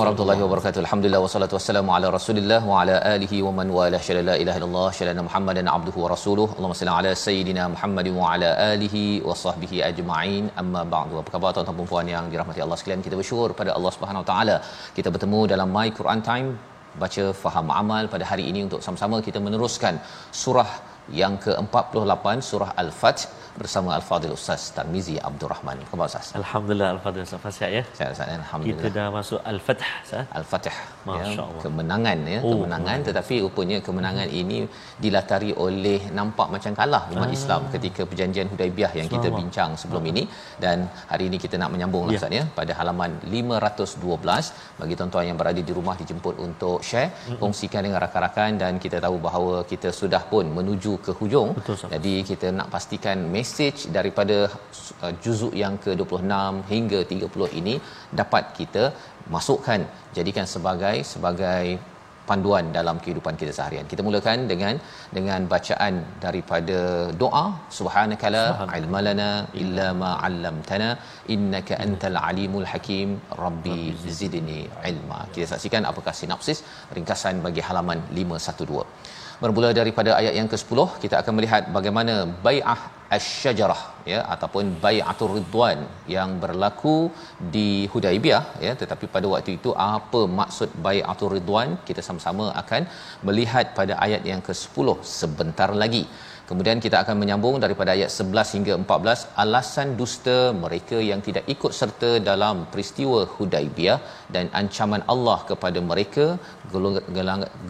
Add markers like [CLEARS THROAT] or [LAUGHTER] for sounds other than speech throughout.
Warahmatullahi wabarakatuh. Alhamdulillah wassalatu wassalamu ala Rasulillah wa ala alihi wa man wala syada la ilaha illallah syada Muhammadan abduhu wa rasuluh. Allahumma salli ala sayidina Muhammadin wa ala alihi wa sahbihi ajma'in. Amma ba'du. Apa khabar tuan-tuan dan puan yang dirahmati Allah sekalian? Kita bersyukur pada Allah Subhanahu wa taala. Kita bertemu dalam My Quran Time baca faham amal pada hari ini untuk sama-sama kita meneruskan surah yang ke-48 surah Al-Fath bersama Al-Fadhil Ustaz Tarmizi Abdul Rahman. Khabar Ustaz? Alhamdulillah Al-Fadhil Ustaz sihat ya. Sihat Ustaz. Alhamdulillah. Kita dah masuk Al-Fath Ustaz. Al-Fatih ya, Masya-Allah. kemenangan ya Oh, kemenangan tetapi rupanya kemenangan ini dilatari oleh nampak macam kalah umat Ah. Islam ketika perjanjian Hudaibiyah yang kita bincang sebelum ini dan hari ini kita nak menyambung Ya. Ustaz ya pada halaman 512 bagi tuan-tuan yang berada di rumah dijemput untuk share kongsikan dengan rakan-rakan dan kita tahu bahawa kita sudah pun menuju ke hujung Betul, Ustaz. jadi kita nak pastikan mesej daripada uh, juzuk yang ke-26 hingga 30 ini dapat kita masukkan jadikan sebagai sebagai panduan dalam kehidupan kita seharian. Kita mulakan dengan dengan bacaan daripada doa subhanakala ilma lana illa ma 'allamtana innaka antal alimul hakim rabbi zidni ilma. Kita saksikan apakah sinopsis ringkasan bagi halaman 512. Bermula daripada ayat yang ke-10 kita akan melihat bagaimana bai'ah asy-syajarah ya ataupun bai'atur ridwan yang berlaku di Hudaibiyah ya. Tetapi pada waktu itu apa maksud bai'atur ridwan? Kita sama-sama akan melihat pada ayat yang ke-10 sebentar lagi. Kemudian kita akan menyambung daripada ayat 11 hingga 14 alasan dusta mereka yang tidak ikut serta dalam peristiwa Hudaibiyah dan ancaman Allah kepada mereka.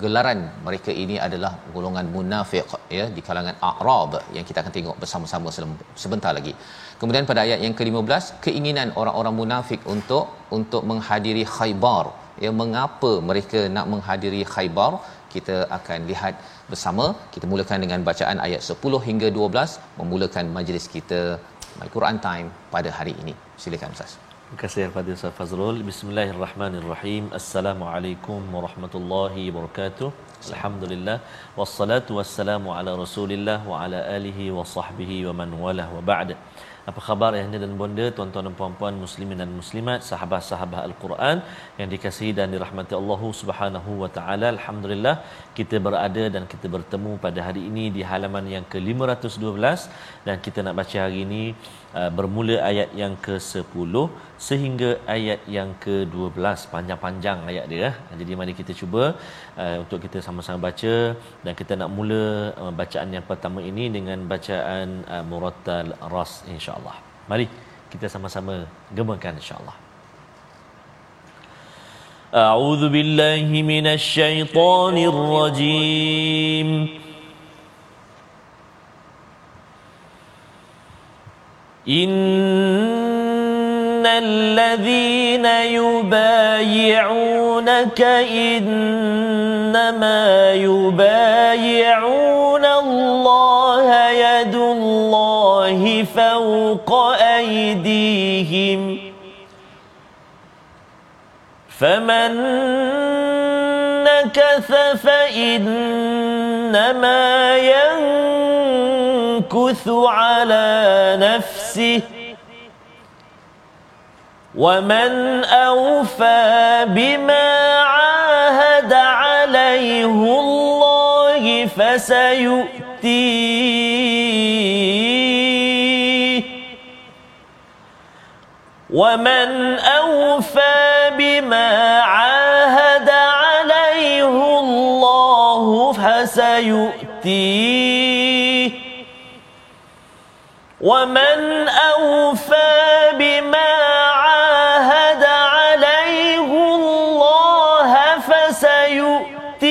Gelaran mereka ini adalah golongan munafik ya di kalangan A'rab yang kita akan tengok bersama-sama selem- sebentar lagi. Kemudian pada ayat yang ke-15 keinginan orang-orang munafik untuk untuk menghadiri Khaybar ya mengapa mereka nak menghadiri Khaybar kita akan lihat bersama kita mulakan dengan bacaan ayat 10 hingga 12 memulakan majlis kita My Quran Time pada hari ini silakan ustaz Terima kasih kepada Ustaz Fazrul. Bismillahirrahmanirrahim. Assalamualaikum warahmatullahi wabarakatuh. Alhamdulillah wassalatu wassalamu ala Rasulillah wa ala alihi wa sahbihi wa man walah wa ba'd. Apa khabar ayahanda dan bonda, tuan-tuan dan puan-puan muslimin dan muslimat, sahabat-sahabat Al-Quran yang dikasihi dan dirahmati Allah Subhanahu wa taala. Alhamdulillah kita berada dan kita bertemu pada hari ini di halaman yang ke-512 dan kita nak baca hari ini bermula ayat yang ke-10 sehingga ayat yang ke-12 panjang-panjang ayat dia eh. jadi mari kita cuba uh, untuk kita sama-sama baca dan kita nak mula uh, bacaan yang pertama ini dengan bacaan uh, murattal ras insyaallah mari kita sama-sama gemakan insyaallah أعوذ بالله من الشيطان الرجيم إن الذين يبايعونك إنما يبايعون الله يد الله فوق أيديهم فمن نكث فإنما ينكث على نفسه ومن أوفى بما عاهد عليه الله فسيؤتيه ومن أوفى بما عاهد عليه فسيؤتيه ومن أوفى بما عاهد عليه الله فسيؤتيه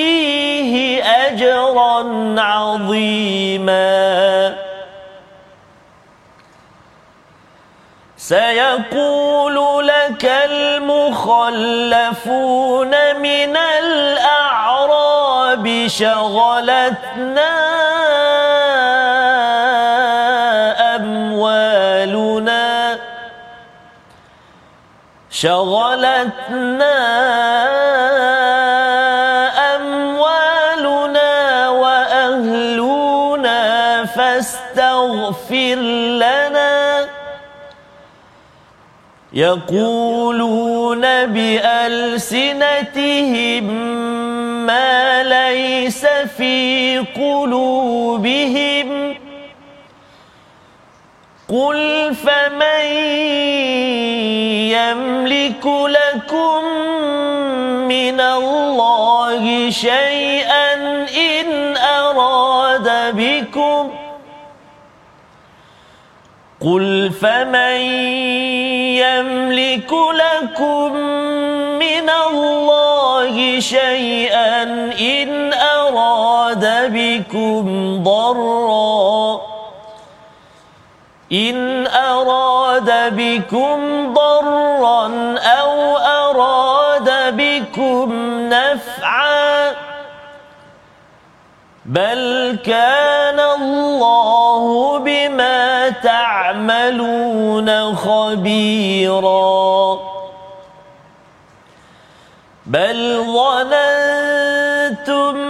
أجرا عظيما. سيقول لك المخلفون من الأعراب شغلتنا شغلتنا أموالنا وأهلنا فاستغفر لنا. يقولون بألسنتهم ما ليس في قلوبهم. قل فمن يملك لكم من الله شيئا إن أراد بكم قل فمن يملك لكم من الله شيئا إن أراد بكم ضرًّا إن أراد بكم ضرا أو أراد بكم نفعا بل كان الله بما تعملون خبيرا بل ظننتم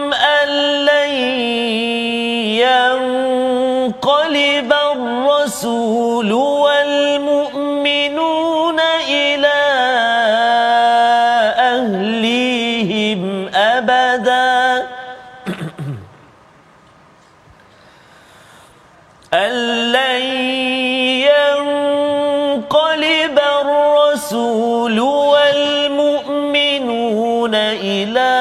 الرسول والمؤمنون إلى أهليهم أبدا. [CLEARS THROAT] أن لن ينقلب الرسول والمؤمنون إلى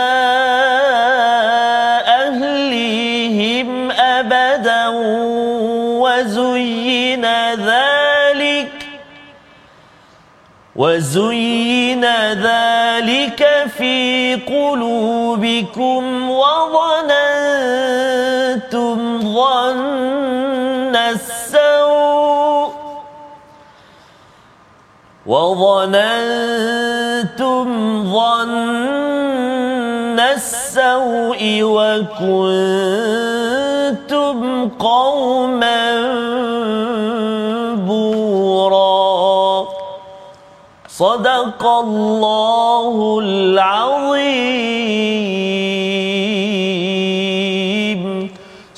ذلك وزين ذلك في قلوبكم وظننتم ظن السوء وظننتم ظن السوء وكنتم قوما صدق الله العظيم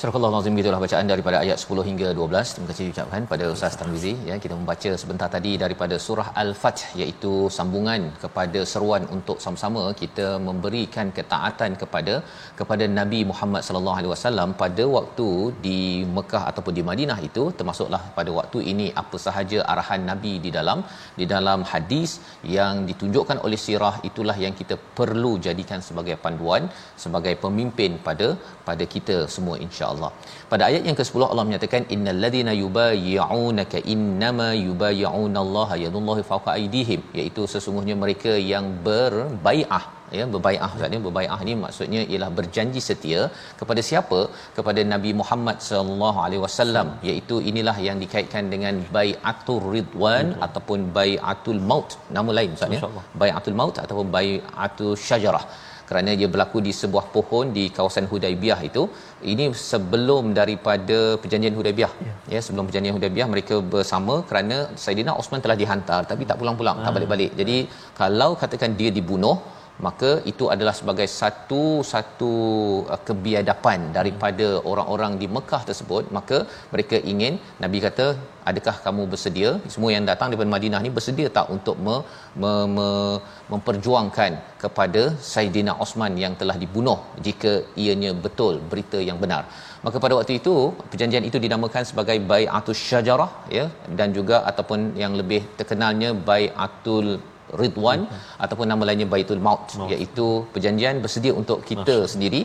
Surah Allah Azim gitulah bacaan daripada ayat 10 hingga 12. Terima kasih ucapkan pada Ustaz Tarmizi ya kita membaca sebentar tadi daripada surah Al-Fath iaitu sambungan kepada seruan untuk sama-sama kita memberikan ketaatan kepada kepada Nabi Muhammad sallallahu alaihi wasallam pada waktu di Mekah ataupun di Madinah itu. Termasuklah pada waktu ini apa sahaja arahan Nabi di dalam di dalam hadis yang ditunjukkan oleh sirah itulah yang kita perlu jadikan sebagai panduan sebagai pemimpin pada pada kita semua insya Allah. Pada ayat yang ke-10 Allah menyatakan innal ladina yubayyi'unaka innama yubayyi'unallaha yadullahi fawqa aydihim. Iaitu sesungguhnya mereka yang berbai'ah. Ya berbai'ah Ustaz ni berbai'ah ni maksudnya ialah berjanji setia kepada siapa? Kepada Nabi Muhammad sallallahu alaihi wasallam. Iaitu inilah yang dikaitkan dengan bai'atul ridwan Betul. ataupun bai'atul maut. Nama lain Ustaz ya. Bai'atul maut ataupun bai'atul syajarah kerana dia berlaku di sebuah pohon di kawasan Hudaibiyah itu ini sebelum daripada perjanjian Hudaibiyah ya, ya sebelum perjanjian Hudaibiyah mereka bersama kerana Saidina Osman telah dihantar tapi tak pulang-pulang hmm. tak balik-balik. Jadi kalau katakan dia dibunuh maka itu adalah sebagai satu satu uh, kebiadapan daripada orang-orang di Mekah tersebut. Maka mereka ingin nabi kata adakah kamu bersedia? Semua yang datang daripada Madinah ni bersedia tak untuk me, me, me, memperjuangkan kepada Saidina Osman yang telah dibunuh jika ianya betul berita yang benar. Maka pada waktu itu perjanjian itu dinamakan sebagai bai'atus syajarah ya dan juga ataupun yang lebih terkenalnya bai'atul ridwan ataupun nama lainnya baitul maut, maut. iaitu perjanjian bersedia untuk kita Masya. sendiri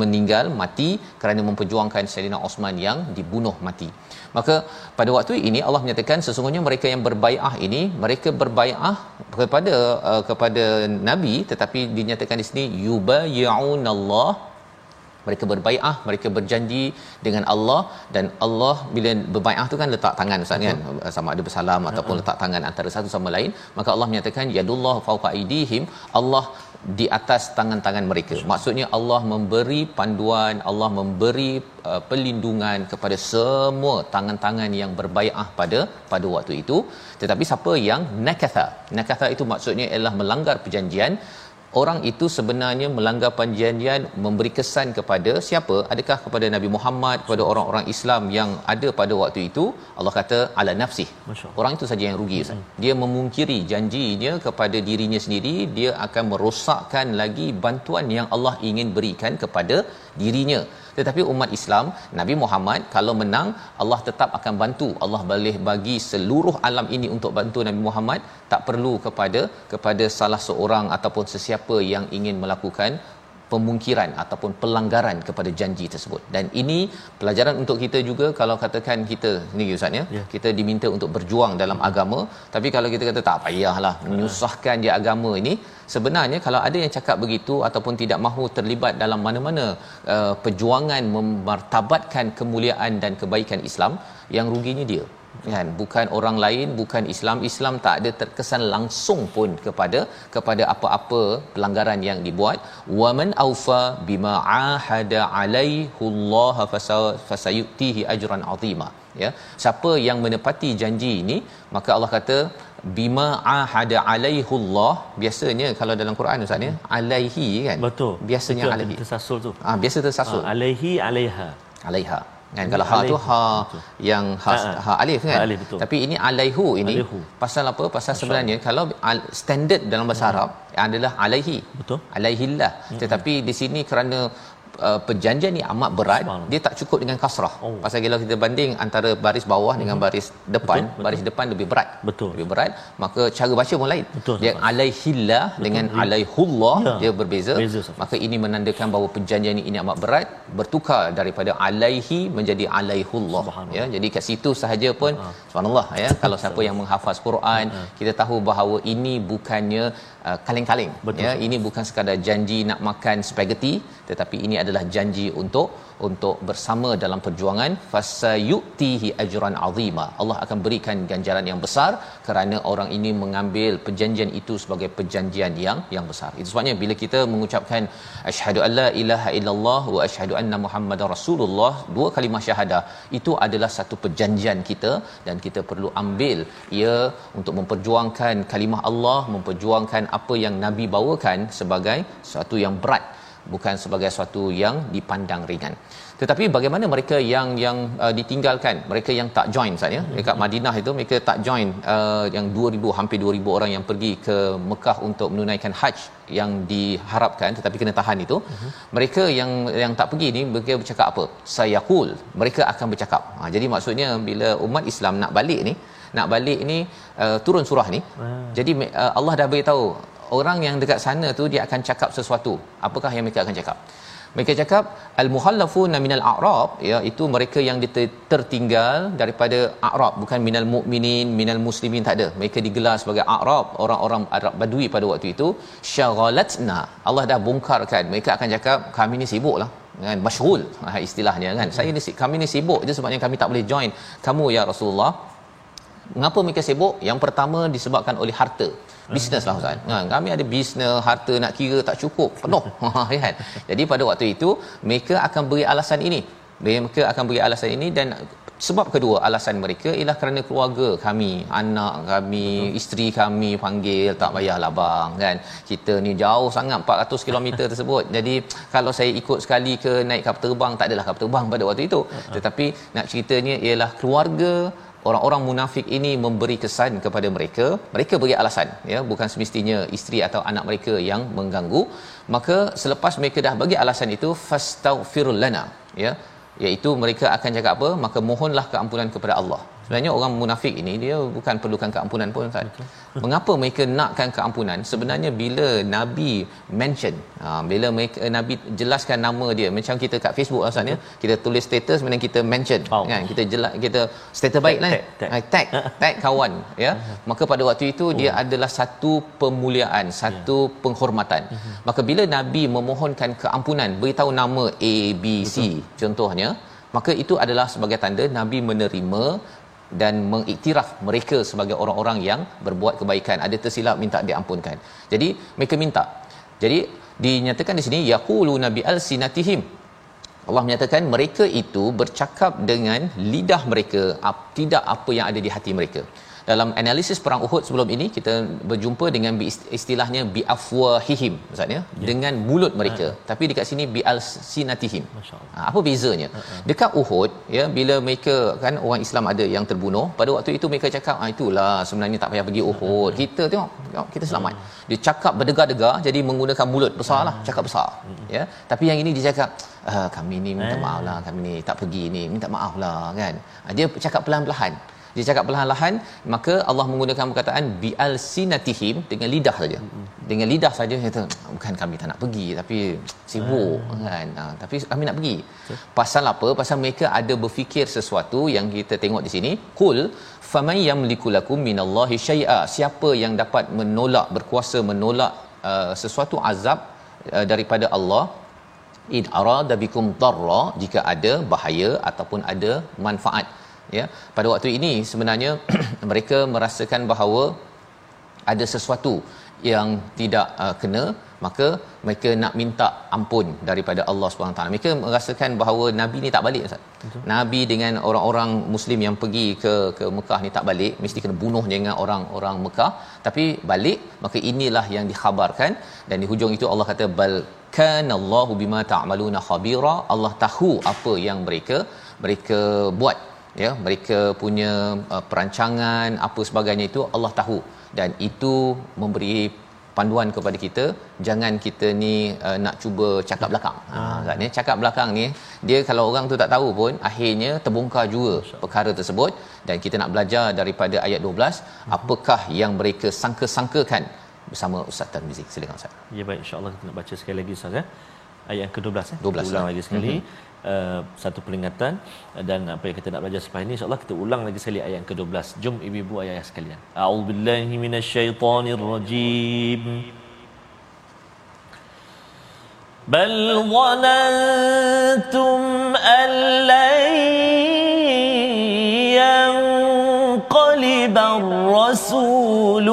meninggal mati kerana memperjuangkan Sayyidina Osman yang dibunuh mati. Maka pada waktu ini Allah menyatakan sesungguhnya mereka yang berbaiah ini mereka berbaiah kepada uh, kepada nabi tetapi dinyatakan di sini yubayyi'unallah mereka berbaiah mereka berjanji dengan Allah dan Allah bila berbaiah tu kan letak tangan ustaz kan? Sama ada bersalam uh-huh. ataupun letak tangan antara satu sama lain maka Allah menyatakan yadullah fawqa aidihim Allah di atas tangan-tangan mereka. Maksudnya Allah memberi panduan Allah memberi uh, perlindungan kepada semua tangan-tangan yang berbaiah pada pada waktu itu. Tetapi siapa yang nakatha? Nakatha itu maksudnya ialah melanggar perjanjian orang itu sebenarnya melanggar perjanjian memberi kesan kepada siapa? Adakah kepada Nabi Muhammad kepada orang-orang Islam yang ada pada waktu itu? Allah kata ala nafsih orang itu saja yang rugi Ustaz. Hmm. dia memungkiri janjinya kepada dirinya sendiri. Dia akan merosakkan lagi bantuan yang Allah ingin berikan kepada dirinya tetapi umat Islam Nabi Muhammad kalau menang Allah tetap akan bantu. Allah boleh bagi seluruh alam ini untuk bantu Nabi Muhammad. Tak perlu kepada kepada salah seorang ataupun sesiapa yang ingin melakukan pemungkiran ataupun pelanggaran kepada janji tersebut dan ini pelajaran untuk kita juga kalau katakan kita ni ustaz ya yeah. kita diminta untuk berjuang dalam hmm. agama tapi kalau kita kata tak payahlah menyusahkan dia agama ini sebenarnya kalau ada yang cakap begitu ataupun tidak mahu terlibat dalam mana-mana uh, perjuangan memartabatkan kemuliaan dan kebaikan Islam yang ruginya dia kan? Bukan orang lain bukan Islam. Islam tak ada terkesan langsung pun kepada kepada apa-apa pelanggaran yang dibuat. Waman aufa bima ahada alaihi Allah fasayutihi ajran azima. Ya? Siapa yang menepati janji ini maka Allah kata bima ahada alaihi Allah biasanya kalau dalam Quran ustaz ya? Alaihi kan? Betul. Biasanya alaihi. tersasul tu. Ah biasa tersasul. Ah, alaihi alaiha. Alaiha kan kalau ha tu ha yang ha, ha, ha alif kan ha, alif, betul. tapi ini alaihu ini alaihu. pasal apa pasal Masya sebenarnya Allah. kalau standard dalam bahasa hmm. Arab adalah alaihi betul alaihillah hmm. tetapi di sini kerana uh, perjanjian ni amat berat. Dia tak cukup dengan kasrah. Oh. pasal kalau kita banding antara baris bawah dengan hmm. baris depan betul, baris depan lebih berat. Betul. Lebih berat maka cara baca pun lain. Betul, dia alaihillah dengan ya. alaihullah ya. dia berbeza. Beza, maka ini menandakan bahawa perjanjian ini amat berat bertukar daripada alaihi menjadi alaihullah. Ya jadi kat situ sahaja pun uh-huh. subhanallah ya. Kalau siapa yang menghafaz Quran uh-huh. kita tahu bahawa ini bukannya uh, kaleng-kaleng. Ya ini bukan sekadar janji nak makan spaghetti tetapi ini adalah janji untuk untuk bersama dalam perjuangan. Fasayutihi ajran azima. Allah akan berikan ganjaran yang besar kerana orang ini mengambil perjanjian itu sebagai perjanjian yang yang besar. Itu sebabnya bila kita mengucapkan asyhadu alla ilaha illallah wa asyhadu anna muhammadar rasulullah dua kalimah syahadah itu adalah satu perjanjian kita dan kita perlu ambil ia untuk memperjuangkan kalimah Allah memperjuangkan apa yang nabi bawakan sebagai satu yang berat bukan sebagai sesuatu yang dipandang ringan. Tetapi bagaimana mereka yang yang uh, ditinggalkan? Mereka yang tak join saja ya? dekat Madinah itu mereka tak join uh, yang 2000 hampir 2000 orang yang pergi ke Mekah untuk menunaikan haji yang diharapkan tetapi kena tahan itu. Uh-huh. mereka yang yang tak pergi ni mereka bercakap apa? Sayaqul mereka akan bercakap. Ha, jadi maksudnya bila umat Islam nak balik ni nak balik ni uh, turun surah ni. Uh. jadi uh, Allah dah beritahu orang yang dekat sana tu dia akan cakap sesuatu. Apakah yang mereka akan cakap? Mereka cakap al muhallafuna minal a'rab ya itu mereka yang tertinggal daripada a'rab bukan minal mukminin minal muslimin tak ada. Mereka digelar sebagai a'rab orang-orang Arab Badui pada waktu itu. Syaghalatna Allah dah bongkarkan. Mereka akan cakap kami ni sibuklah kan masyghul ha, istilahnya kan. Saya ni kami ni sibuk je sebabnya kami tak boleh join. Kamu ya Rasulullah mengapa mereka sibuk yang pertama disebabkan oleh harta bisnes lah Ustaz. Ha, kami ada bisnes, harta nak kira tak cukup, penuh. [LAUGHS] Kan? Jadi pada waktu itu, mereka akan beri alasan ini. Mereka akan beri alasan ini dan sebab kedua alasan mereka ialah kerana keluarga kami, anak kami, Betul. isteri kami panggil tak payahlah bang kan. Kita ni jauh sangat 400 km tersebut. Jadi kalau saya ikut sekali ke naik kapal terbang tak adalah kapal terbang pada waktu itu. Tetapi nak ceritanya ialah keluarga orang-orang munafik ini memberi kesan kepada mereka. Mereka beri alasan ya bukan semestinya isteri atau anak mereka yang mengganggu. Maka selepas mereka dah bagi alasan itu fastaghfirul lana ya iaitu mereka akan cakap apa? Maka mohonlah keampunan kepada Allah sebenarnya orang munafik ini dia bukan perlukan keampunan pun Ustaz. Mengapa mereka nakkan keampunan? Sebenarnya bila nabi mention ha, bila mereka nabi jelaskan nama dia macam kita kat Facebook Ustaz ya. Kita tulis status kemudian kita mention. Oh. kan kita jelas kita status baik lah tag, tag. Ah, tag. tag kawan ya. [LAUGHS] Maka pada waktu itu dia adalah satu pemuliaan satu penghormatan. Maka bila nabi memohonkan keampunan beritahu nama A B C contohnya maka itu adalah sebagai tanda nabi menerima dan mengiktiraf mereka sebagai orang-orang yang berbuat kebaikan. Ada tersilap minta diampunkan. Jadi mereka minta. Jadi dinyatakan di sini yaqulu nabi al-sinatihim. Allah menyatakan mereka itu bercakap dengan lidah mereka tidak apa yang ada di hati mereka dalam analisis perang Uhud sebelum ini kita berjumpa dengan istilahnya bi afwahihim maksudnya ya. dengan mulut mereka. Ha. tapi dekat sini bi alsinatihim Masya-Allah. ha, apa bezanya? Dekat Uhud ya bila mereka kan orang Islam ada yang terbunuh pada waktu itu mereka cakap ah itulah sebenarnya tak payah pergi Uhud. Kita tengok, tengok kita selamat. Dia cakap berdegar-degar jadi menggunakan mulut besarlah cakap besar ya. Tapi yang ini dia cakap ah, kami ni minta maaf lah kami ni tak pergi ni minta maaf lah kan. Dia cakap pelan-pelan dia cakap perlahan-lahan maka Allah menggunakan perkataan bial sinatihim dengan lidah saja. Dengan lidah saja dia kata bukan kami tak nak pergi tapi sibuk kan? Ha, tapi kami nak pergi. Pasal apa? Pasal mereka ada berfikir sesuatu yang kita tengok di sini. Kul faman yamliku lakum minallahi syai'a. Siapa yang dapat menolak berkuasa menolak uh, sesuatu azab uh, daripada Allah in arada bikum darra jika ada bahaya ataupun ada manfaat ya pada waktu ini sebenarnya [CLEARS THROAT] mereka merasakan bahawa ada sesuatu yang tidak uh, kena maka mereka nak minta ampun daripada Allah Subhanahu taala. Mereka merasakan bahawa nabi ni tak balik ustaz. Nabi dengan orang-orang muslim yang pergi ke ke Mekah ni tak balik mesti kena bunuh dengan orang-orang Mekah. Tapi balik maka inilah yang dikhabarkan. Dan di hujung itu Allah kata bal kanallahu bima ta'maluna khabira. Allah tahu apa yang mereka mereka buat ya mereka punya uh, perancangan apa sebagainya itu Allah tahu dan itu memberi panduan kepada kita jangan kita ni uh, nak cuba cakap belakang. Ha katanya cakap belakang ni dia kalau orang tu tak tahu pun akhirnya terbongkar juga perkara tersebut dan kita nak belajar daripada ayat 12 apakah yang mereka sangka-sangkakan bersama Ustaz Tarmizi. Silakan Ustaz. Ya baik insya-Allah kita nak baca sekali lagi Ustaz ya. Ayat yang ke-12 ya. 12, Kita ulang ya. lagi sekali. Uh, satu peringatan dan apa yang kita nak belajar selepas ini insyaallah kita ulang lagi sekali ayat yang ke-12 jom ibu-ibu ayah sekalian a'udzubillahi minasyaitonirrajim بل ظننتم أن لن ينقلب الرسول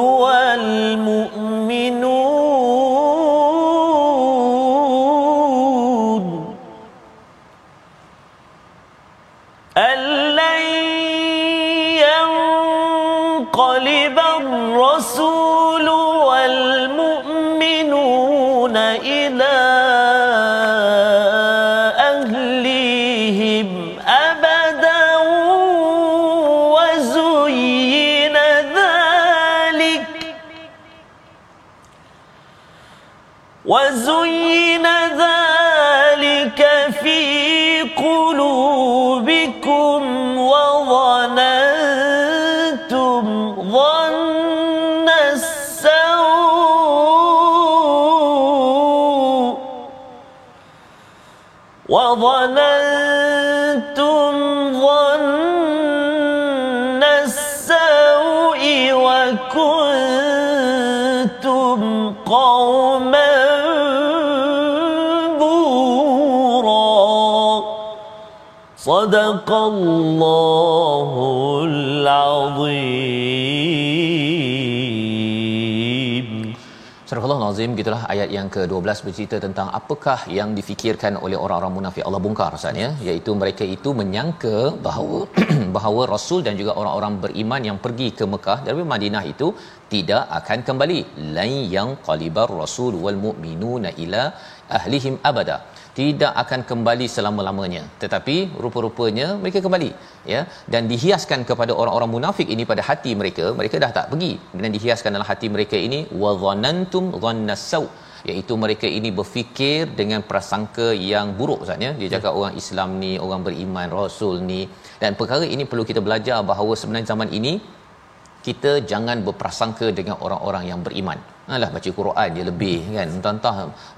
وزين ذلك في قلوبكم وظننتم ظن السوء وظننتم صدق الله العظيم Surah Allah Nazim gitulah ayat yang ke-12 bercerita tentang apakah yang difikirkan oleh orang-orang munafik Allah bongkar rasanya iaitu mereka itu menyangka bahawa [CLEARS THROAT] bahawa rasul dan juga orang-orang beriman yang pergi ke Mekah dari Madinah itu tidak akan kembali lai yang qalibar rasul wal mu'minuna ila ahlihim abada. Tidak akan kembali selama-lamanya. Tetapi rupa-rupanya mereka kembali ya. Dan dihiaskan kepada orang-orang munafik ini pada hati mereka mereka dah tak pergi. Dan dihiaskan dalam hati mereka ini wa dhanantum dhannasaw iaitu mereka ini berfikir dengan prasangka yang buruk Ustaz ya. Dia cakap orang Islam ni orang beriman rasul ni. Dan perkara ini perlu kita belajar bahawa sebenarnya zaman ini kita jangan berprasangka dengan orang-orang yang beriman. Alah baca Quran dia lebih kan. Entah-entah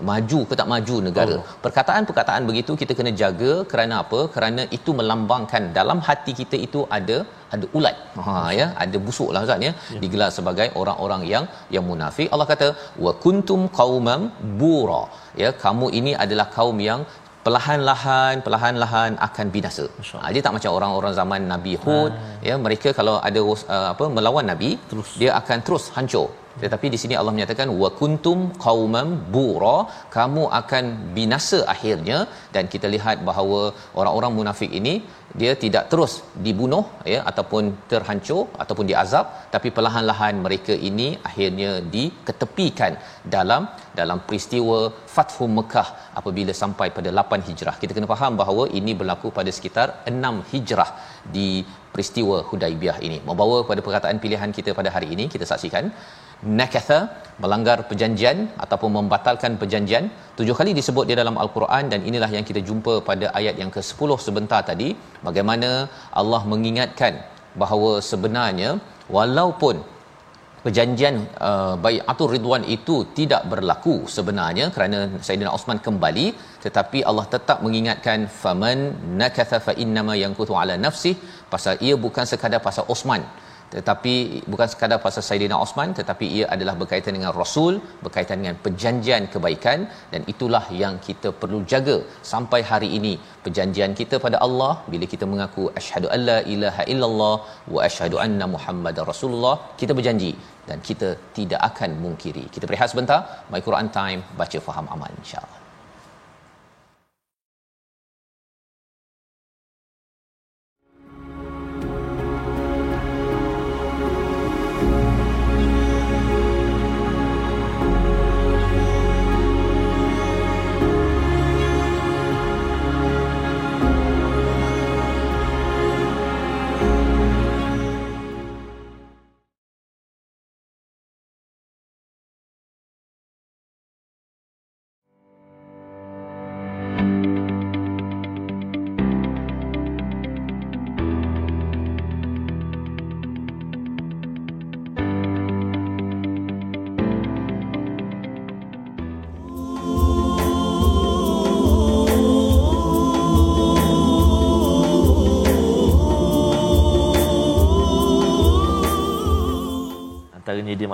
maju ke tak maju negara. Oh. Perkataan-perkataan begitu kita kena jaga kerana apa? Kerana itu melambangkan dalam hati kita itu ada ada ulat. Ha ya, ada busuklah Ustaz ya. ya. Digelar sebagai orang-orang yang yang munafik. Allah kata wa kuntum qauman bura. Ya, kamu ini adalah kaum yang perlahan-lahan perlahan-lahan akan binasa. Ha, dia tak macam orang-orang zaman Nabi Hud ha. ya mereka kalau ada uh, apa melawan nabi terus. dia akan terus hancur. Tetapi di sini Allah menyatakan wa kuntum qauman bura kamu akan binasa akhirnya dan kita lihat bahawa orang-orang munafik ini dia tidak terus dibunuh ya ataupun terhancur ataupun diazab tapi perlahan-lahan mereka ini akhirnya diketepikan dalam dalam peristiwa Fathu Mekah apabila sampai pada 8 Hijrah. Kita kena faham bahawa ini berlaku pada sekitar 6 Hijrah di peristiwa Hudaibiyah ini. Membawa kepada perkataan pilihan kita pada hari ini kita saksikan nakatha melanggar perjanjian ataupun membatalkan perjanjian tujuh kali disebut di dalam al-Quran dan inilah yang kita jumpa pada ayat yang ke-10 sebentar tadi bagaimana Allah mengingatkan bahawa sebenarnya walaupun perjanjian uh, bai'atul ridwan itu tidak berlaku sebenarnya kerana Saidina Osman kembali tetapi Allah tetap mengingatkan faman nakatha fa innama yanquthu ala nafsi pasal ia bukan sekadar pasal Osman tetapi bukan sekadar pasal Saidina Osman tetapi ia adalah berkaitan dengan Rasul berkaitan dengan perjanjian kebaikan dan itulah yang kita perlu jaga sampai hari ini. Perjanjian kita pada Allah bila kita mengaku asyhadu alla ilaha illallah wa asyhadu anna muhammadar rasulullah kita berjanji dan kita tidak akan mungkiri. Kita berehat sebentar. My Quran time baca faham amal insyaallah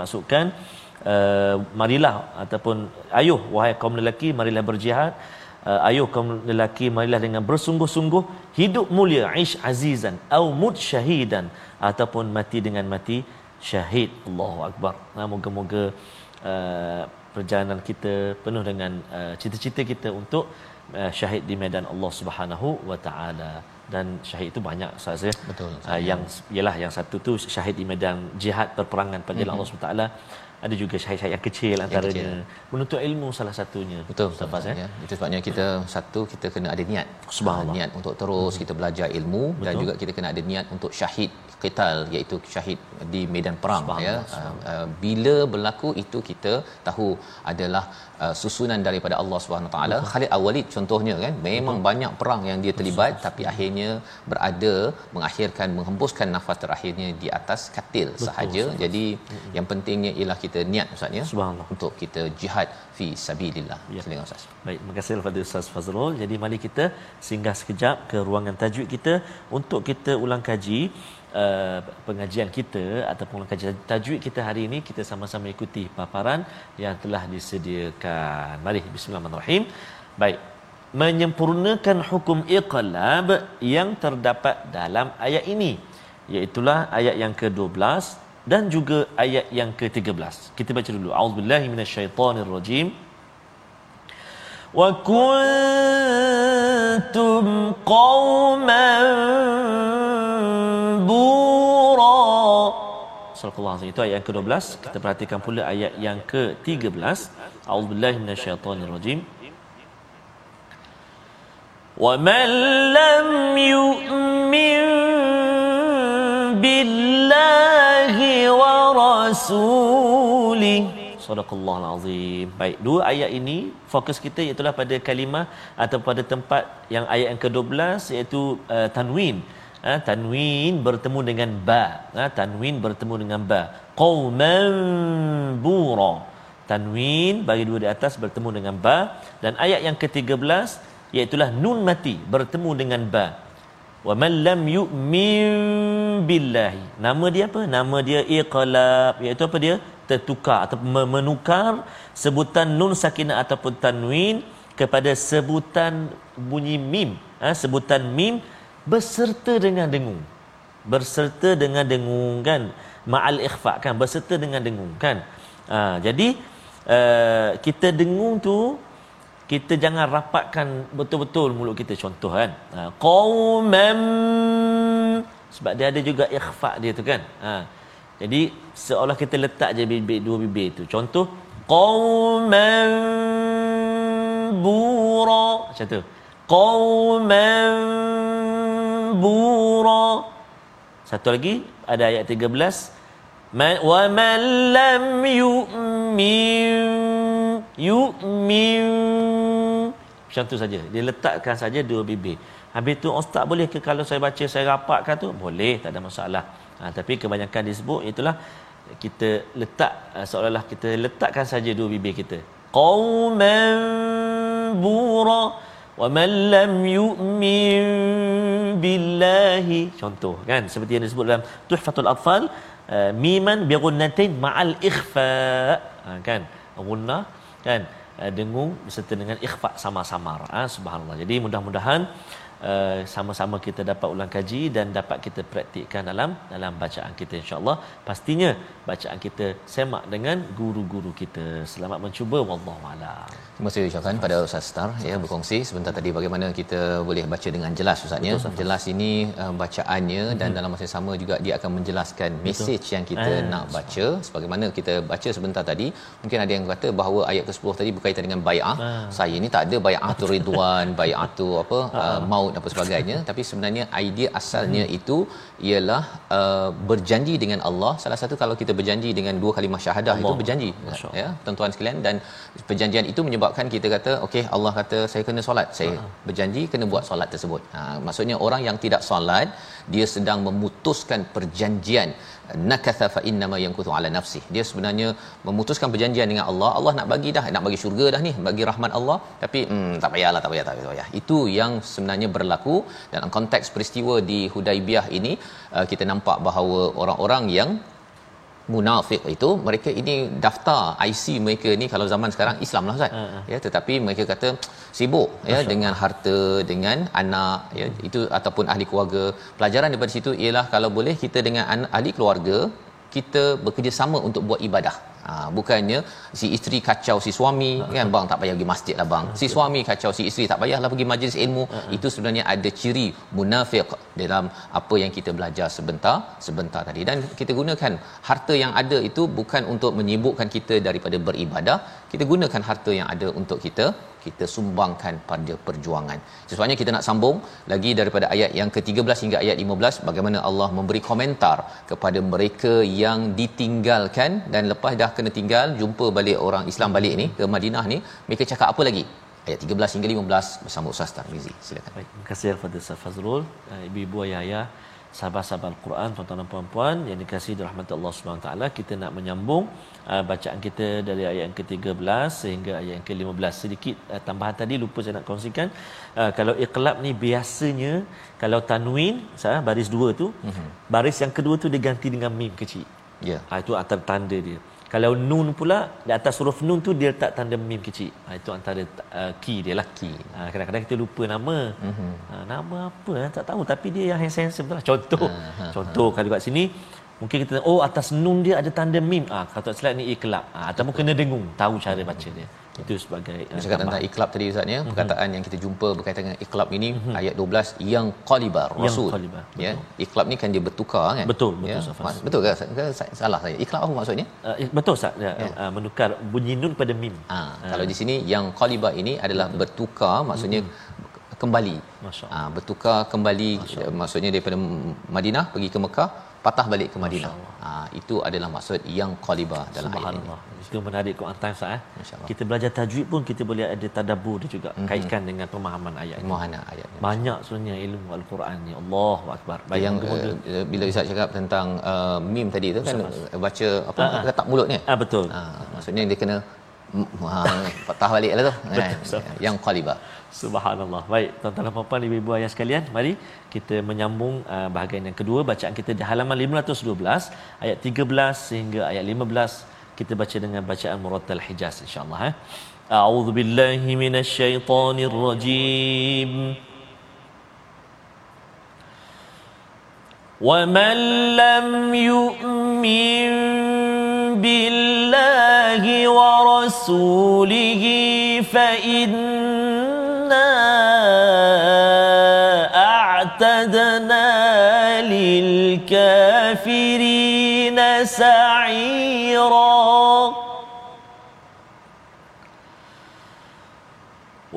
masukkan uh, marilah ataupun ayuh wahai kaum lelaki marilah berjihad. Uh, ayuh kaum lelaki marilah dengan bersungguh-sungguh hidup mulia aish azizan au mut syahidan ataupun mati dengan mati syahid. Allahu akbar. Nah, moga-moga uh, perjalanan kita penuh dengan uh, cita-cita kita untuk uh, syahid di medan Allah Subhanahu wa taala dan syahid itu banyak saya betul uh, yang ialah yang satu tu syahid di medan jihad perperangan pada mm-hmm. Allah Subhanahu taala ada juga syahid-syahid yang kecil antaranya yang kecil. menuntut ilmu salah satunya betul Ustaz ya. ya itu sebabnya kita satu kita kena ada niat subhanallah niat untuk terus hmm. kita belajar ilmu betul. dan juga kita kena ada niat untuk syahid qital iaitu syahid di medan perang ya uh, uh, bila berlaku itu kita tahu adalah uh, susunan daripada Allah Subhanahu taala Khalid Al-Walid contohnya kan memang Betul. banyak perang yang dia terlibat Betul. tapi akhirnya berada mengakhirkan menghembuskan nafas terakhirnya di atas katil Betul. sahaja Betul. jadi Betul. yang pentingnya ialah kita niat ustaz ya untuk kita jihad fi sabilillah ya. silakan ustaz baik terima kasih kepada ustaz Fazrul jadi mari kita singgah sekejap ke ruangan tajwid kita untuk kita ulang kaji Uh, pengajian kita ataupun kajian tajwid kita hari ini kita sama-sama ikuti paparan yang telah disediakan. Mari bismillahirrahmanirrahim. Baik. Menyempurnakan hukum iqlab yang terdapat dalam ayat ini iaitu ayat yang ke-12 dan juga ayat yang ke-13. Kita baca dulu. Auzubillahi minasyaitonirrajim. Wa kuntum qauman Surah Itu ayat yang ke-12. Kita perhatikan pula ayat yang ke-13. A'udzubillahi minasyaitonirrajim. Wa man lam yu'min billahi wa rasulih Sadaqallahul azim. Baik, dua ayat ini fokus kita iaitu pada kalimah atau pada tempat yang ayat yang ke-12 iaitu uh, tanwin. Ha, tanwin bertemu dengan ba. Ha, tanwin bertemu dengan ba. Qauman bura. Tanwin bagi dua di atas bertemu dengan ba dan ayat yang ke-13 iaitu nun mati bertemu dengan ba. Wa man lam yu'min billahi. Nama dia apa? Nama dia iqlab iaitu apa dia? tertukar atau menukar sebutan nun sakinah ataupun tanwin kepada sebutan bunyi mim ha, sebutan mim berserta dengan dengung. Berserta dengan dengung kan? Ma'al ikhfa kan? Berserta dengan dengung kan? Ha, jadi uh, kita dengung tu kita jangan rapatkan betul-betul mulut kita. Contoh kan? Ha, sebab dia ada juga ikhfa dia tu kan? Ha, jadi seolah kita letak je bibir dua bibir tu. Contoh qauman bura. Macam tu. Qauman bura. Satu lagi ada ayat 13 man wa man lam yu'min macam tu saja. Dia letakkan saja dua bibir. Habis tu ustaz boleh ke kalau saya baca saya rapatkan tu? Boleh tak ada masalah. Ha, tapi kebanyakan disebut itulah kita letak uh, seolah-olah kita letakkan saja dua bibir kita. Qauman bura man lam yu'min billahi. Contoh kan seperti yang disebut dalam Tuhfatul Atfal uh, miman ma'al ikhfa. Ha, kan? Gunnah kan? Uh, dengung beserta dengan ikhfa sama-sama. Ha, subhanallah. Jadi mudah-mudahan uh, sama-sama kita dapat ulang kaji dan dapat kita praktikkan dalam dalam bacaan kita insya-Allah. Pastinya bacaan kita semak dengan guru-guru kita. Selamat mencuba wallahu a'lam. Terima kasih ucapkan pada Ustaz Star. Ya berkongsi sebentar tadi bagaimana kita boleh baca dengan jelas Ustaznya jelas ini uh, bacaannya hmm. dan dalam masa yang sama juga dia akan menjelaskan mesej yang kita eh, nak baca. Sebagaimana kita baca sebentar tadi mungkin ada yang kata bahawa ayat ke-10 tadi berkaitan dengan bai'ah ah. saya ni tak ada bai'ah tu ridwan bai'ah tu apa ah. uh, maut dan sebagainya tapi sebenarnya idea asalnya hmm. itu ialah uh, berjanji dengan Allah salah satu kalau kita berjanji dengan dua kalimah syahadah Allah. itu berjanji Masya. ya tuan-tuan sekalian dan perjanjian itu menyebabkan kita kata okey Allah kata saya kena solat saya uh berjanji kena buat solat tersebut ha maksudnya orang yang tidak solat dia sedang memutuskan perjanjian nakatha fa inna ma yankuthu ala nafsi dia sebenarnya memutuskan perjanjian dengan Allah. Allah nak bagi dah nak bagi syurga dah ni bagi rahmat Allah. Tapi hmm, tak payahlah tak payah tak payah itu yang sebenarnya berlaku. Dalam konteks peristiwa di Hudaibiyah ini uh, kita nampak bahawa orang-orang yang munafik itu mereka ini daftar IC mereka ni kalau zaman sekarang Islam lah Ustaz uh-huh. ya tetapi mereka kata sibuk ya, Masya ya dengan harta dengan anak ya uh-huh. itu ataupun ahli keluarga pelajaran daripada situ ialah kalau boleh kita dengan ahli keluarga kita bekerjasama untuk buat ibadah Ha, bukannya si isteri kacau si suami uh-huh. kan bang tak payah pergi masjid lah bang. Si suami kacau si isteri tak payahlah pergi majlis ilmu. Uh-huh. Itu sebenarnya ada ciri munafik dalam apa yang kita belajar sebentar sebentar tadi dan kita gunakan harta yang ada itu bukan untuk menyibukkan kita daripada beribadah. Kita gunakan harta yang ada untuk kita kita sumbangkan pada perjuangan. Sebabnya kita nak sambung lagi daripada ayat yang ke-13 hingga ayat 15 bagaimana Allah memberi komentar kepada mereka yang ditinggalkan dan lepas dah kena tinggal jumpa balik orang Islam balik ni ke Madinah ni mereka cakap apa lagi? Ayat 13 hingga 15 bersama Ustaz Tarmizi. Silakan. Baik, terima kasih kepada Ustaz Fazrul, eh, ibu-ibu ayah-ayah sahabat-sahabat Al-Quran tuan-tuan dan puan-puan yang dikasihi dirahmati Allah Subhanahu taala kita nak menyambung uh, bacaan kita dari ayat yang ke-13 sehingga ayat yang ke-15 sedikit uh, tambahan tadi lupa saya nak kongsikan uh, kalau iqlab ni biasanya kalau tanwin saya baris dua tu uh-huh. baris yang kedua tu diganti dengan mim kecil ya yeah. uh, itu antara tanda dia kalau nun pula di atas huruf nun tu dia letak tanda mim kecil. Ha, itu antara uh, key dia lah. Key. Ha, kadang-kadang kita lupa nama. Mm-hmm. Ha, nama apa eh? tak tahu tapi dia yang handsome lah. Contoh. Uh-huh. Contoh kalau kat sini mungkin kita oh atas nun dia ada tanda mim. Ah ha, kalau tak silap ni iklab. Ha, ataupun kena dengung tahu cara baca dia itu sebagai uh, cakap tentang iklab tadi ustaz ya mm-hmm. perkataan yang kita jumpa berkaitan dengan iklab ini mm-hmm. ayat 12 yang qalibar rasul yang qalibar, ya iklab ni kan dia bertukar kan betul betul ya? Mas, betul ke, salah saya iklab apa maksudnya uh, betul ustaz ya, ya. Uh, menukar bunyi nun pada mim ha, uh. kalau di sini yang qalibar ini adalah betul. bertukar maksudnya mm-hmm. kembali ha, bertukar kembali maksudnya daripada Madinah pergi ke Mekah patah balik ke Madinah. Ha, itu adalah maksud yang qalibah dalam ayat ini. Itu menarik Quran Time Ustaz eh. Kita belajar tajwid pun kita boleh ada tadabbur dia juga Mhm. kaitkan dengan pemahaman ayat. Mohana ayat. Banyak sebenarnya ilmu al-Quran ni. Allahu akbar. Baik yang uh, bila Ustaz cakap tentang uh, mim tadi tu kan uh, baca apa ah. letak mulut ni. ah betul. Ha, maksudnya dia kena ha, patah balik lah tu [LAUGHS] kan. Yang qalibah. Subhanallah. Baik, tuan-tuan dan puan-puan, ibu-ibu ayah sekalian, mari kita menyambung uh, bahagian yang kedua bacaan kita di halaman 512 ayat 13 sehingga ayat 15 kita baca dengan bacaan murattal Hijaz insya-Allah eh. A'udzu billahi minasyaitonir rajim. ومن لم يؤمن بالله ورسوله فإنا أعتدنا للكافرين سعيرا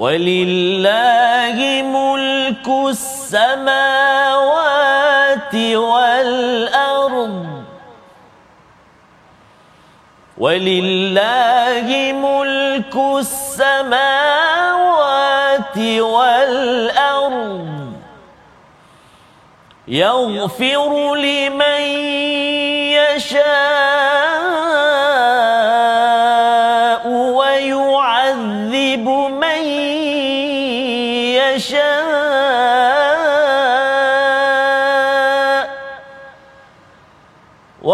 ولله ملك السماوات والأرض. ولله ملك السماوات والأرض. يغفر لمن يشاء.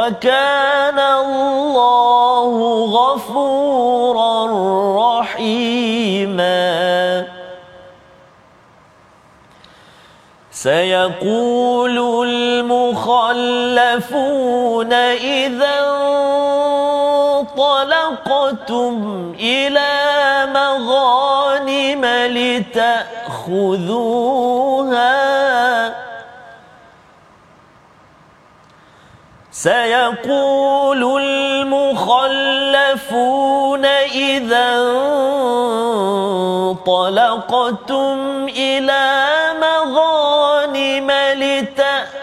وكان الله غفورا رحيما. سيقول المخلفون إذا انطلقتم إلى مغانم لتأخذوها. سيقول المخلفون إذا انطلقتم إلى مغانم لتأخذوها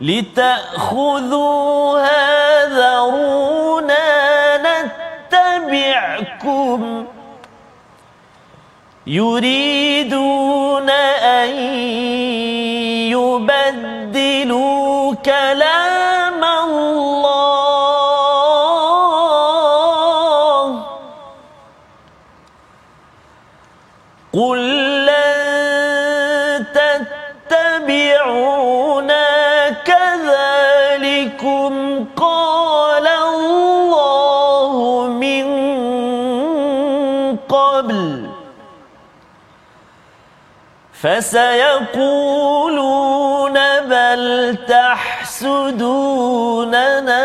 لتأخذوها ذرونا نتبعكم. يريدون أن كلام الله. قل لن تتبعونا كذلكم. قال الله من قبل. فسيقولون بل تحسدوننا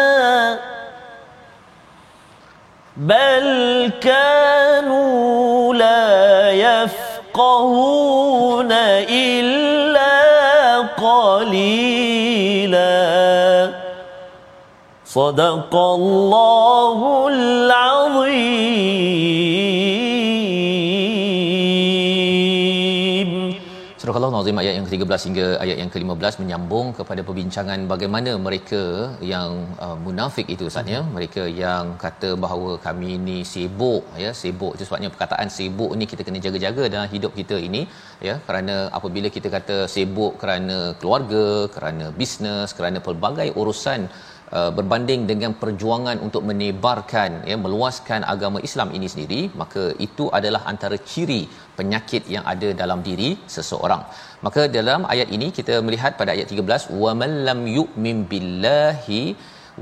بل كانوا لا يفقهون إلا قليلا. صدق الله العظيم. Surah Al-Nazim ayat yang ke-13 hingga ayat yang ke-15 menyambung kepada perbincangan bagaimana mereka yang uh, munafik itu Ustaz ya. Mereka yang kata bahawa kami ini sibuk ya. Sibuk itu sebabnya perkataan sibuk ni kita kena jaga-jaga dalam hidup kita ini ya. Kerana apabila kita kata sibuk kerana keluarga kerana bisnes kerana pelbagai urusan uh, berbanding dengan perjuangan untuk menebarkan ya meluaskan agama Islam ini sendiri maka itu adalah antara ciri penyakit yang ada dalam diri seseorang. Maka dalam ayat ini kita melihat pada ayat 13 wa man lam yu'min billahi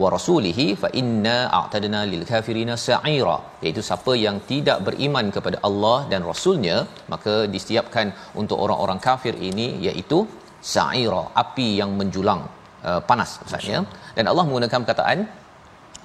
wa rasulihi fa inna a'tadna lil kafirina sa'ira. Iaitu siapa yang tidak beriman kepada Allah dan rasulnya maka disiapkan untuk orang-orang kafir ini iaitu sa'ira api yang menjulang uh, panas maksudnya dan Allah menggunakan perkataan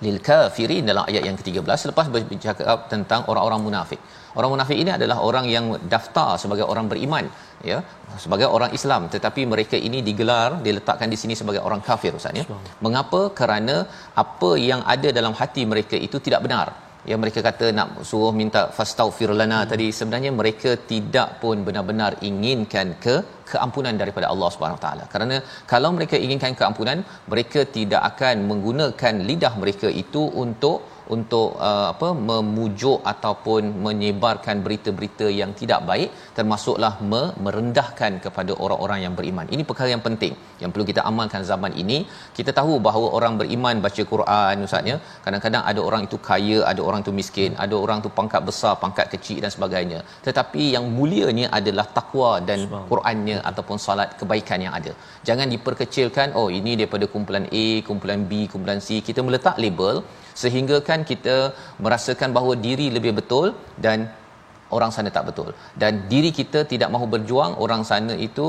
lil kafirin dalam ayat yang ke-13 selepas bercakap tentang orang-orang munafik. Orang munafik ini adalah orang yang daftar sebagai orang beriman ya sebagai orang Islam tetapi mereka ini digelar diletakkan di sini sebagai orang kafir ustaz ya. Mengapa? Kerana apa yang ada dalam hati mereka itu tidak benar yang mereka kata nak suruh minta fastaghfir lana hmm. tadi sebenarnya mereka tidak pun benar-benar inginkan ke keampunan daripada Allah Subhanahu taala kerana kalau mereka inginkan keampunan mereka tidak akan menggunakan lidah mereka itu untuk untuk uh, apa memujuk ataupun menyebarkan berita-berita yang tidak baik termasuklah me- merendahkan kepada orang-orang yang beriman. Ini perkara yang penting yang perlu kita amalkan zaman ini. Kita tahu bahawa orang beriman baca Quran ustaznya, kadang-kadang ada orang itu kaya, ada orang itu miskin, ada orang itu pangkat besar, pangkat kecil dan sebagainya. Tetapi yang mulianya adalah takwa dan Qurannya ataupun salat kebaikan yang ada. Jangan diperkecilkan, oh ini daripada kumpulan A, kumpulan B, kumpulan C. Kita meletak label sehingga kan kita merasakan bahawa diri lebih betul dan orang sana tak betul. Dan diri kita tidak mahu berjuang orang sana itu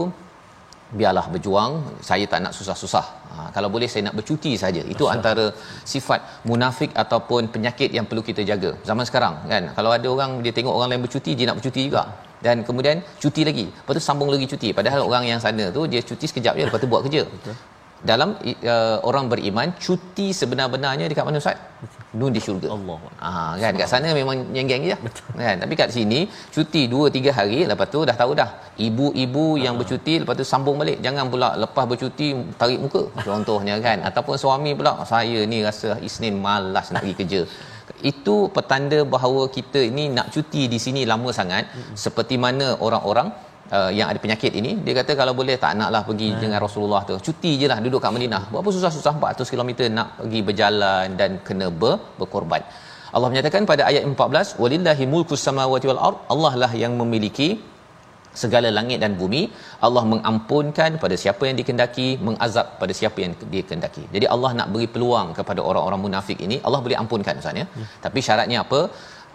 biarlah berjuang. Saya tak nak susah-susah. Ha, kalau boleh saya nak bercuti saja. Itu Asya. antara sifat munafik ataupun penyakit yang perlu kita jaga. Zaman sekarang kan? Kalau ada orang dia tengok orang lain bercuti dia nak bercuti juga. Dan kemudian cuti lagi. Lepas tu sambung lagi cuti. Padahal orang yang sana tu dia cuti sekejap je lepas tu buat kerja. Betul dalam uh, orang beriman cuti sebenar-benarnya dekat mana ustaz? Nun di syurga. Allah. Ha kan? Dekat sana memang yenggeng je. Kan? Tapi kat sini cuti 2 3 hari lepas tu dah tahu dah. Ibu-ibu yang ha. bercuti lepas tu sambung balik. Jangan pula lepas bercuti tarik muka contohnya kan? Ataupun suami pula saya ni rasa Isnin malas nak pergi kerja. Itu petanda bahawa kita ini nak cuti di sini lama sangat. Hmm. seperti mana orang-orang uh, yang ada penyakit ini dia kata kalau boleh tak naklah pergi hmm. dengan Rasulullah tu. Cuti je lah duduk kat Madinah. Berapa susah-susah 400 km nak pergi berjalan dan kena ber, berkorban. Allah menyatakan pada ayat 14 walillahi mulkus samawati wal ard. Allah lah yang memiliki segala langit dan bumi. Allah mengampunkan pada siapa yang dikendaki mengazab pada siapa yang dikendaki jadi Allah nak beri peluang kepada orang-orang munafik ini. Allah boleh ampunkan ustaz ya. Hmm. tapi syaratnya apa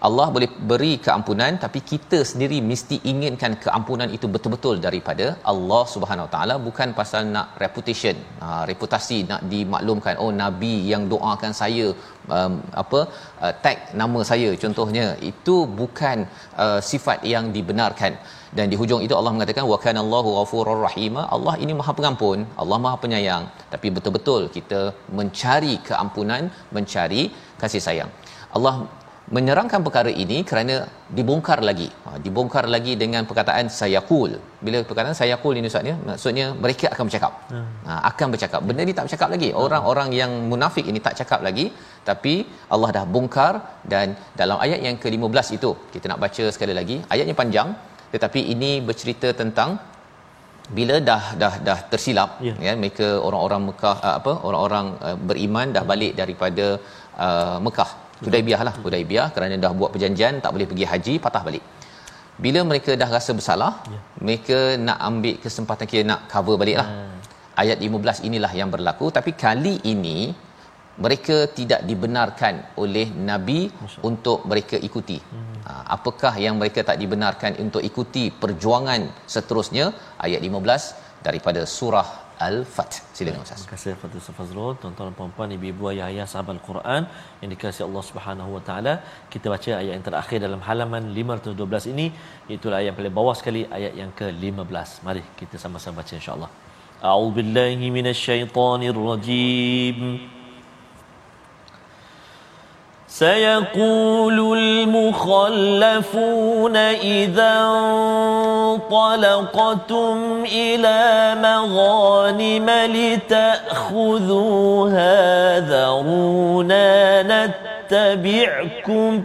Allah boleh beri keampunan tapi kita sendiri mesti inginkan keampunan itu betul-betul daripada Allah Subhanahu Wa Taala bukan pasal nak reputation. Ha, reputasi nak dimaklumkan. Oh nabi yang doakan saya um, apa uh, tag nama saya contohnya. Itu bukan uh, sifat yang dibenarkan. Dan di hujung itu Allah mengatakan wa kana Allahu ghafurur rahim Allah ini Maha Pengampun Allah Maha Penyayang. Tapi betul-betul kita mencari keampunan mencari kasih sayang. Allah menyerangkan perkara ini kerana dibongkar lagi. Ha, dibongkar lagi dengan perkataan sayaqul bila perkataan sayaqul ini maksudnya maksudnya mereka akan bercakap. Hmm. ha, akan bercakap. Benda ni tak bercakap lagi. Orang-orang yang munafik ini tak cakap lagi. Tapi Allah dah bongkar dan dalam ayat yang ke-15 itu kita nak baca sekali lagi. Ayatnya panjang tetapi ini bercerita tentang bila dah dah dah tersilap yeah. ya mereka orang-orang Mekah apa orang-orang uh, beriman dah balik daripada uh, Mekah Hudaibiyah lah Hudaibiyah kerana dah buat perjanjian tak boleh pergi haji patah balik bila mereka dah rasa bersalah ya. mereka nak ambil kesempatan kita nak cover balik lah hmm. ayat 15 inilah yang berlaku tapi kali ini mereka tidak dibenarkan oleh Nabi Masya. untuk mereka ikuti hmm. ha, apakah yang mereka tak dibenarkan untuk ikuti perjuangan seterusnya ayat 15 daripada surah Al-Fat. Silakan Ustaz. Terima kasih Fadil Fazrul, tuan-tuan dan puan-puan, ibu-ibu, ayah-ayah sahabat Al-Quran yang dikasihi Allah Subhanahu Wa Taala. Kita baca ayat yang terakhir dalam halaman 512 ini, iaitu ayat yang paling bawah sekali, ayat yang ke-15. Mari kita sama-sama baca insya-Allah. A'udzubillahi minasyaitonirrajim. rajim. سيقول المخلفون إذا انطلقتم إلى مغانم لتأخذوها ذرونا نتبعكم.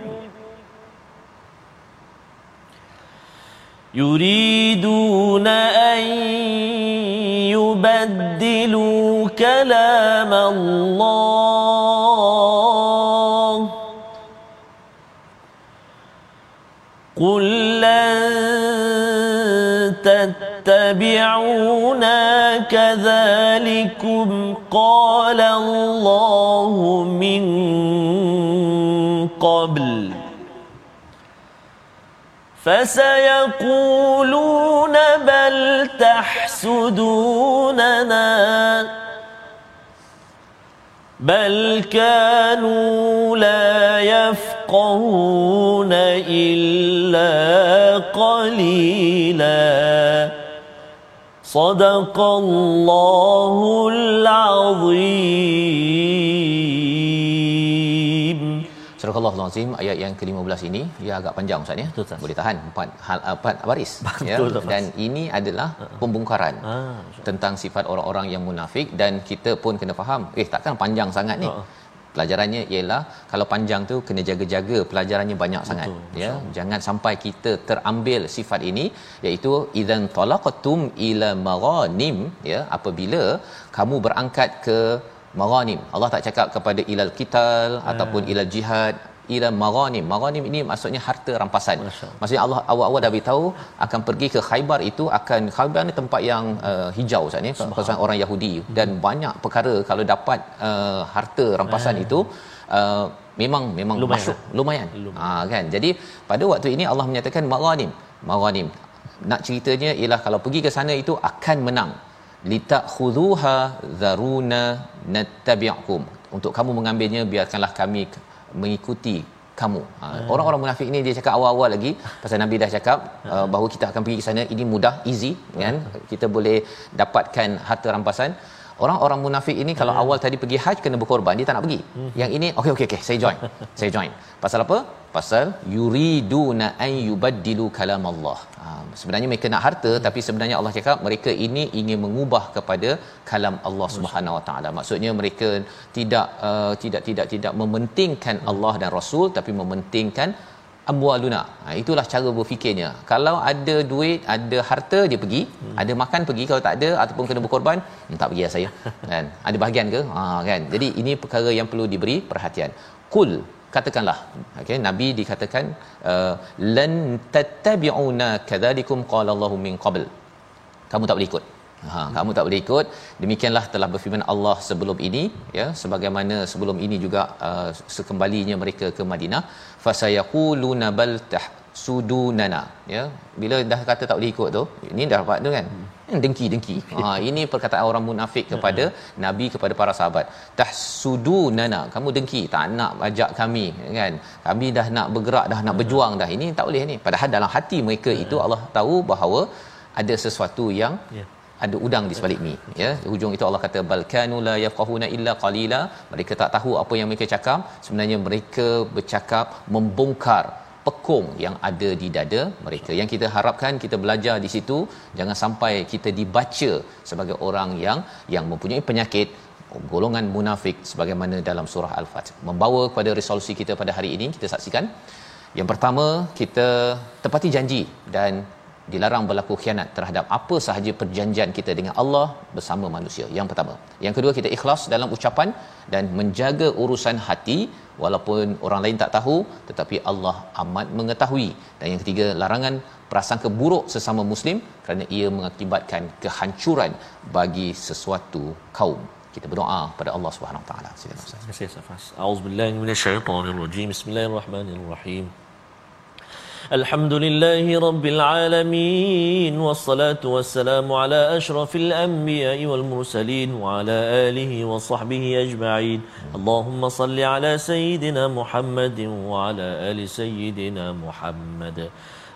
يريدون أن يبدلوا كلام الله تتبعونا كذلكم قال الله من قبل. فسيقولون بل تحسدوننا. بل كانوا لا يفقهون إلا قليلا. صدق الله العظيم Barakallahu azim ayat yang ke-15 ini ia agak panjang ustaz ya. Betul, Ustaz. Boleh tahan empat hal empat baris [LAUGHS] ya. Betul, Ustaz. Dan ini adalah pembongkaran Ah, tentang sifat orang-orang yang munafik dan kita pun kena faham eh takkan panjang sangat ni. Ha. Pelajarannya ialah kalau panjang tu kena jaga-jaga pelajarannya banyak Betul, sangat ya. Jangan sampai kita terambil sifat ini iaitu idzan talaqatum ila maghanim ya apabila kamu berangkat ke maghanim. Allah tak cakap kepada ilal qital ataupun ilal jihad ila maghanim. Maghanim ini maksudnya harta rampasan. Masya. Maksudnya Allah awal-awal dah beritahu akan pergi ke Khaybar itu akan Khaybar ni tempat yang uh, hijau Ustaz ni pasal orang Yahudi dan banyak perkara kalau dapat uh, harta rampasan itu uh, memang memang Lumayan, masuk lumayan. Lumayan. Ha kan. Jadi pada waktu ini Allah menyatakan maghanim. Maghanim. Nak ceritanya ialah kalau pergi ke sana itu akan menang. Litakhuduha zaruna nattabi'ukum. Untuk kamu mengambilnya biarkanlah kami mengikuti kamu. Ha, orang-orang munafik ni dia cakap awal-awal lagi pasal Nabi dah cakap uh, bahawa kita akan pergi ke sana ini mudah easy kan? Kita boleh dapatkan harta rampasan Orang-orang munafik ini kalau awal tadi pergi haji kena berkorban dia tak nak pergi. Yang ini okey okey okey saya join. saya join. Pasal apa? Pasal yuriduna an yubaddilu kalam Allah. Ha, sebenarnya mereka nak harta tapi sebenarnya Allah cakap mereka ini ingin mengubah kepada kalam Allah Subhanahu Wa Taala. Maksudnya mereka tidak uh, tidak tidak tidak mementingkan Allah dan Rasul tapi mementingkan amwaluna. Ha, itulah cara berfikirnya. Kalau ada duit, ada harta dia pergi, hmm. ada makan pergi, kalau tak ada ataupun kena berkorban, hmm, tak pergi lah saya. [LAUGHS] kan? Ada bahagian ke? Ha kan. Jadi ini perkara yang perlu diberi perhatian. Kul katakanlah okey nabi dikatakan uh, lan tattabi'una kadzalikum qala Allahu min qabl kamu tak boleh ikut ha kamu tak boleh ikut. Demikianlah telah berfirman Allah sebelum ini ya. Sebagaimana sebelum ini juga uh, sekembalinya mereka ke Madinah. Fasayaquluna bal tahsudunana ya. Bila dah kata tak boleh ikut tu ini dah dapat tu kan? Hmm. dengki dengki ha ini perkataan orang munafik kepada nabi kepada para sahabat. Tahsudunana kamu dengki tak nak ajak kami kan? Kami dah nak bergerak dah nak berjuang dah. Ini tak boleh ni. Padahal dalam hati mereka itu Allah tahu bahawa ada sesuatu yang Ya. Ada udang di sebalik mi ya. Hujung itu Allah kata bal kanu la yafqahuna illa qalila. Mereka tak tahu apa yang mereka cakap. Sebenarnya mereka bercakap membongkar pekung yang ada di dada mereka. Yang kita harapkan kita belajar di situ jangan sampai kita dibaca sebagai orang yang yang mempunyai penyakit golongan munafik sebagaimana dalam surah al-fat membawa kepada resolusi kita pada hari ini kita saksikan. Yang pertama kita tepati janji dan dilarang berlaku khianat terhadap apa sahaja perjanjian kita dengan Allah bersama manusia. Yang pertama. Yang kedua kita ikhlas dalam ucapan dan menjaga urusan hati walaupun orang lain tak tahu tetapi Allah amat mengetahui. Dan yang ketiga larangan prasangka buruk sesama muslim kerana ia mengakibatkan kehancuran bagi sesuatu kaum. Kita berdoa pada Allah Subhanahu Wa Taala. Silakan Ustaz. Terima kasih. Auzubillahi minasyaitonirrajim. Bismillahirrahmanirrahim. الحمد لله رب العالمين والصلاة والسلام على أشرف الأنبياء والمرسلين وعلى آله وصحبه أجمعين. اللهم صل على سيدنا محمد وعلى آل سيدنا محمد.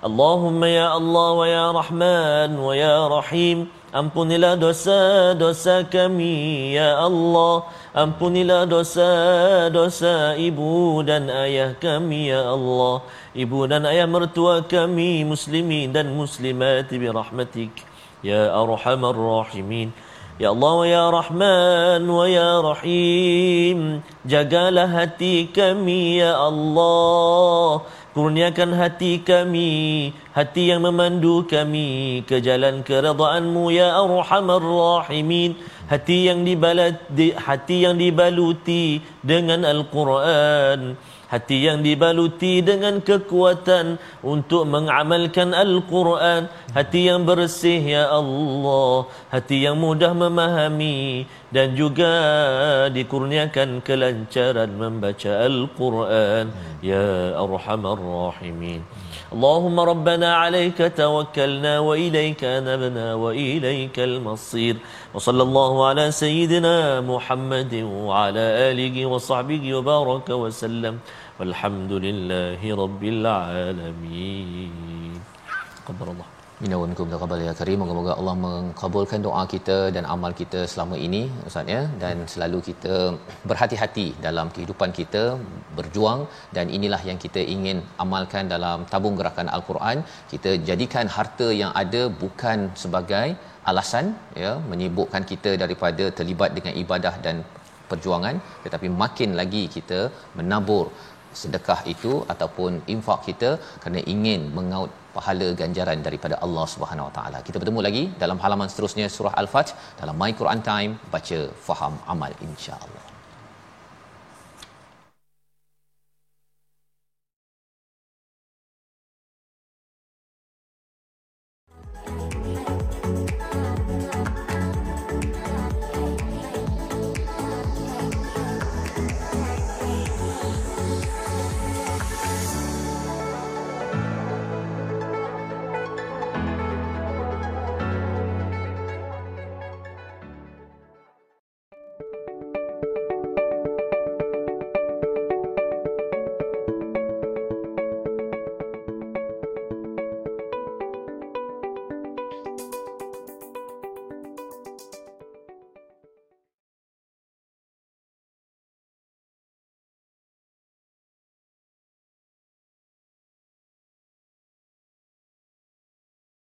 اللهم يا الله ويا رحمن ويا رحيم. Ampunilah dosa-dosa kami ya Allah. Ampunilah dosa-dosa ibu dan ayah kami ya Allah. Ibu dan ayah mertua kami muslimin dan muslimat birahmatik. Ya arhamar rahimin. Ya Allah wa ya Rahman wa ya Rahim. Jagalah hati kami ya Allah Kurniakan hati kami Hati yang memandu kami Ke jalan keredaanmu Ya Arhamar Rahimin. Hati yang dibalat, di, Hati yang dibaluti Dengan Al-Quran. Hati yang dibaluti dengan kekuatan Untuk mengamalkan Al-Quran. Hati yang bersih ya Allah. Hati yang mudah memahami Dan juga dikurniakan kelancaran membaca Al-Quran. Ya Arhamar Rahimin. اللهم ربنا عليك توكلنا وإليك نبنا وإليك المصير وصلى الله على سيدنا محمد وعلى آله وصحبه وبارك وسلم والحمد لله رب العالمين قدر الله Minna wa minkum taqabbal ya karim. Moga-moga Allah mengabulkan doa kita dan amal kita selama ini Ustaz ya dan selalu kita berhati-hati dalam kehidupan kita berjuang dan inilah yang kita ingin amalkan dalam tabung gerakan Al-Quran. Kita jadikan harta yang ada bukan sebagai alasan ya menyibukkan kita daripada terlibat dengan ibadah dan perjuangan tetapi makin lagi kita menabur sedekah itu ataupun infak kita kerana ingin mengaut pahala ganjaran daripada Allah Subhanahu Wa Taala. Kita bertemu lagi dalam halaman seterusnya surah Al-Fatih dalam My Quran Time baca faham amal insya-Allah.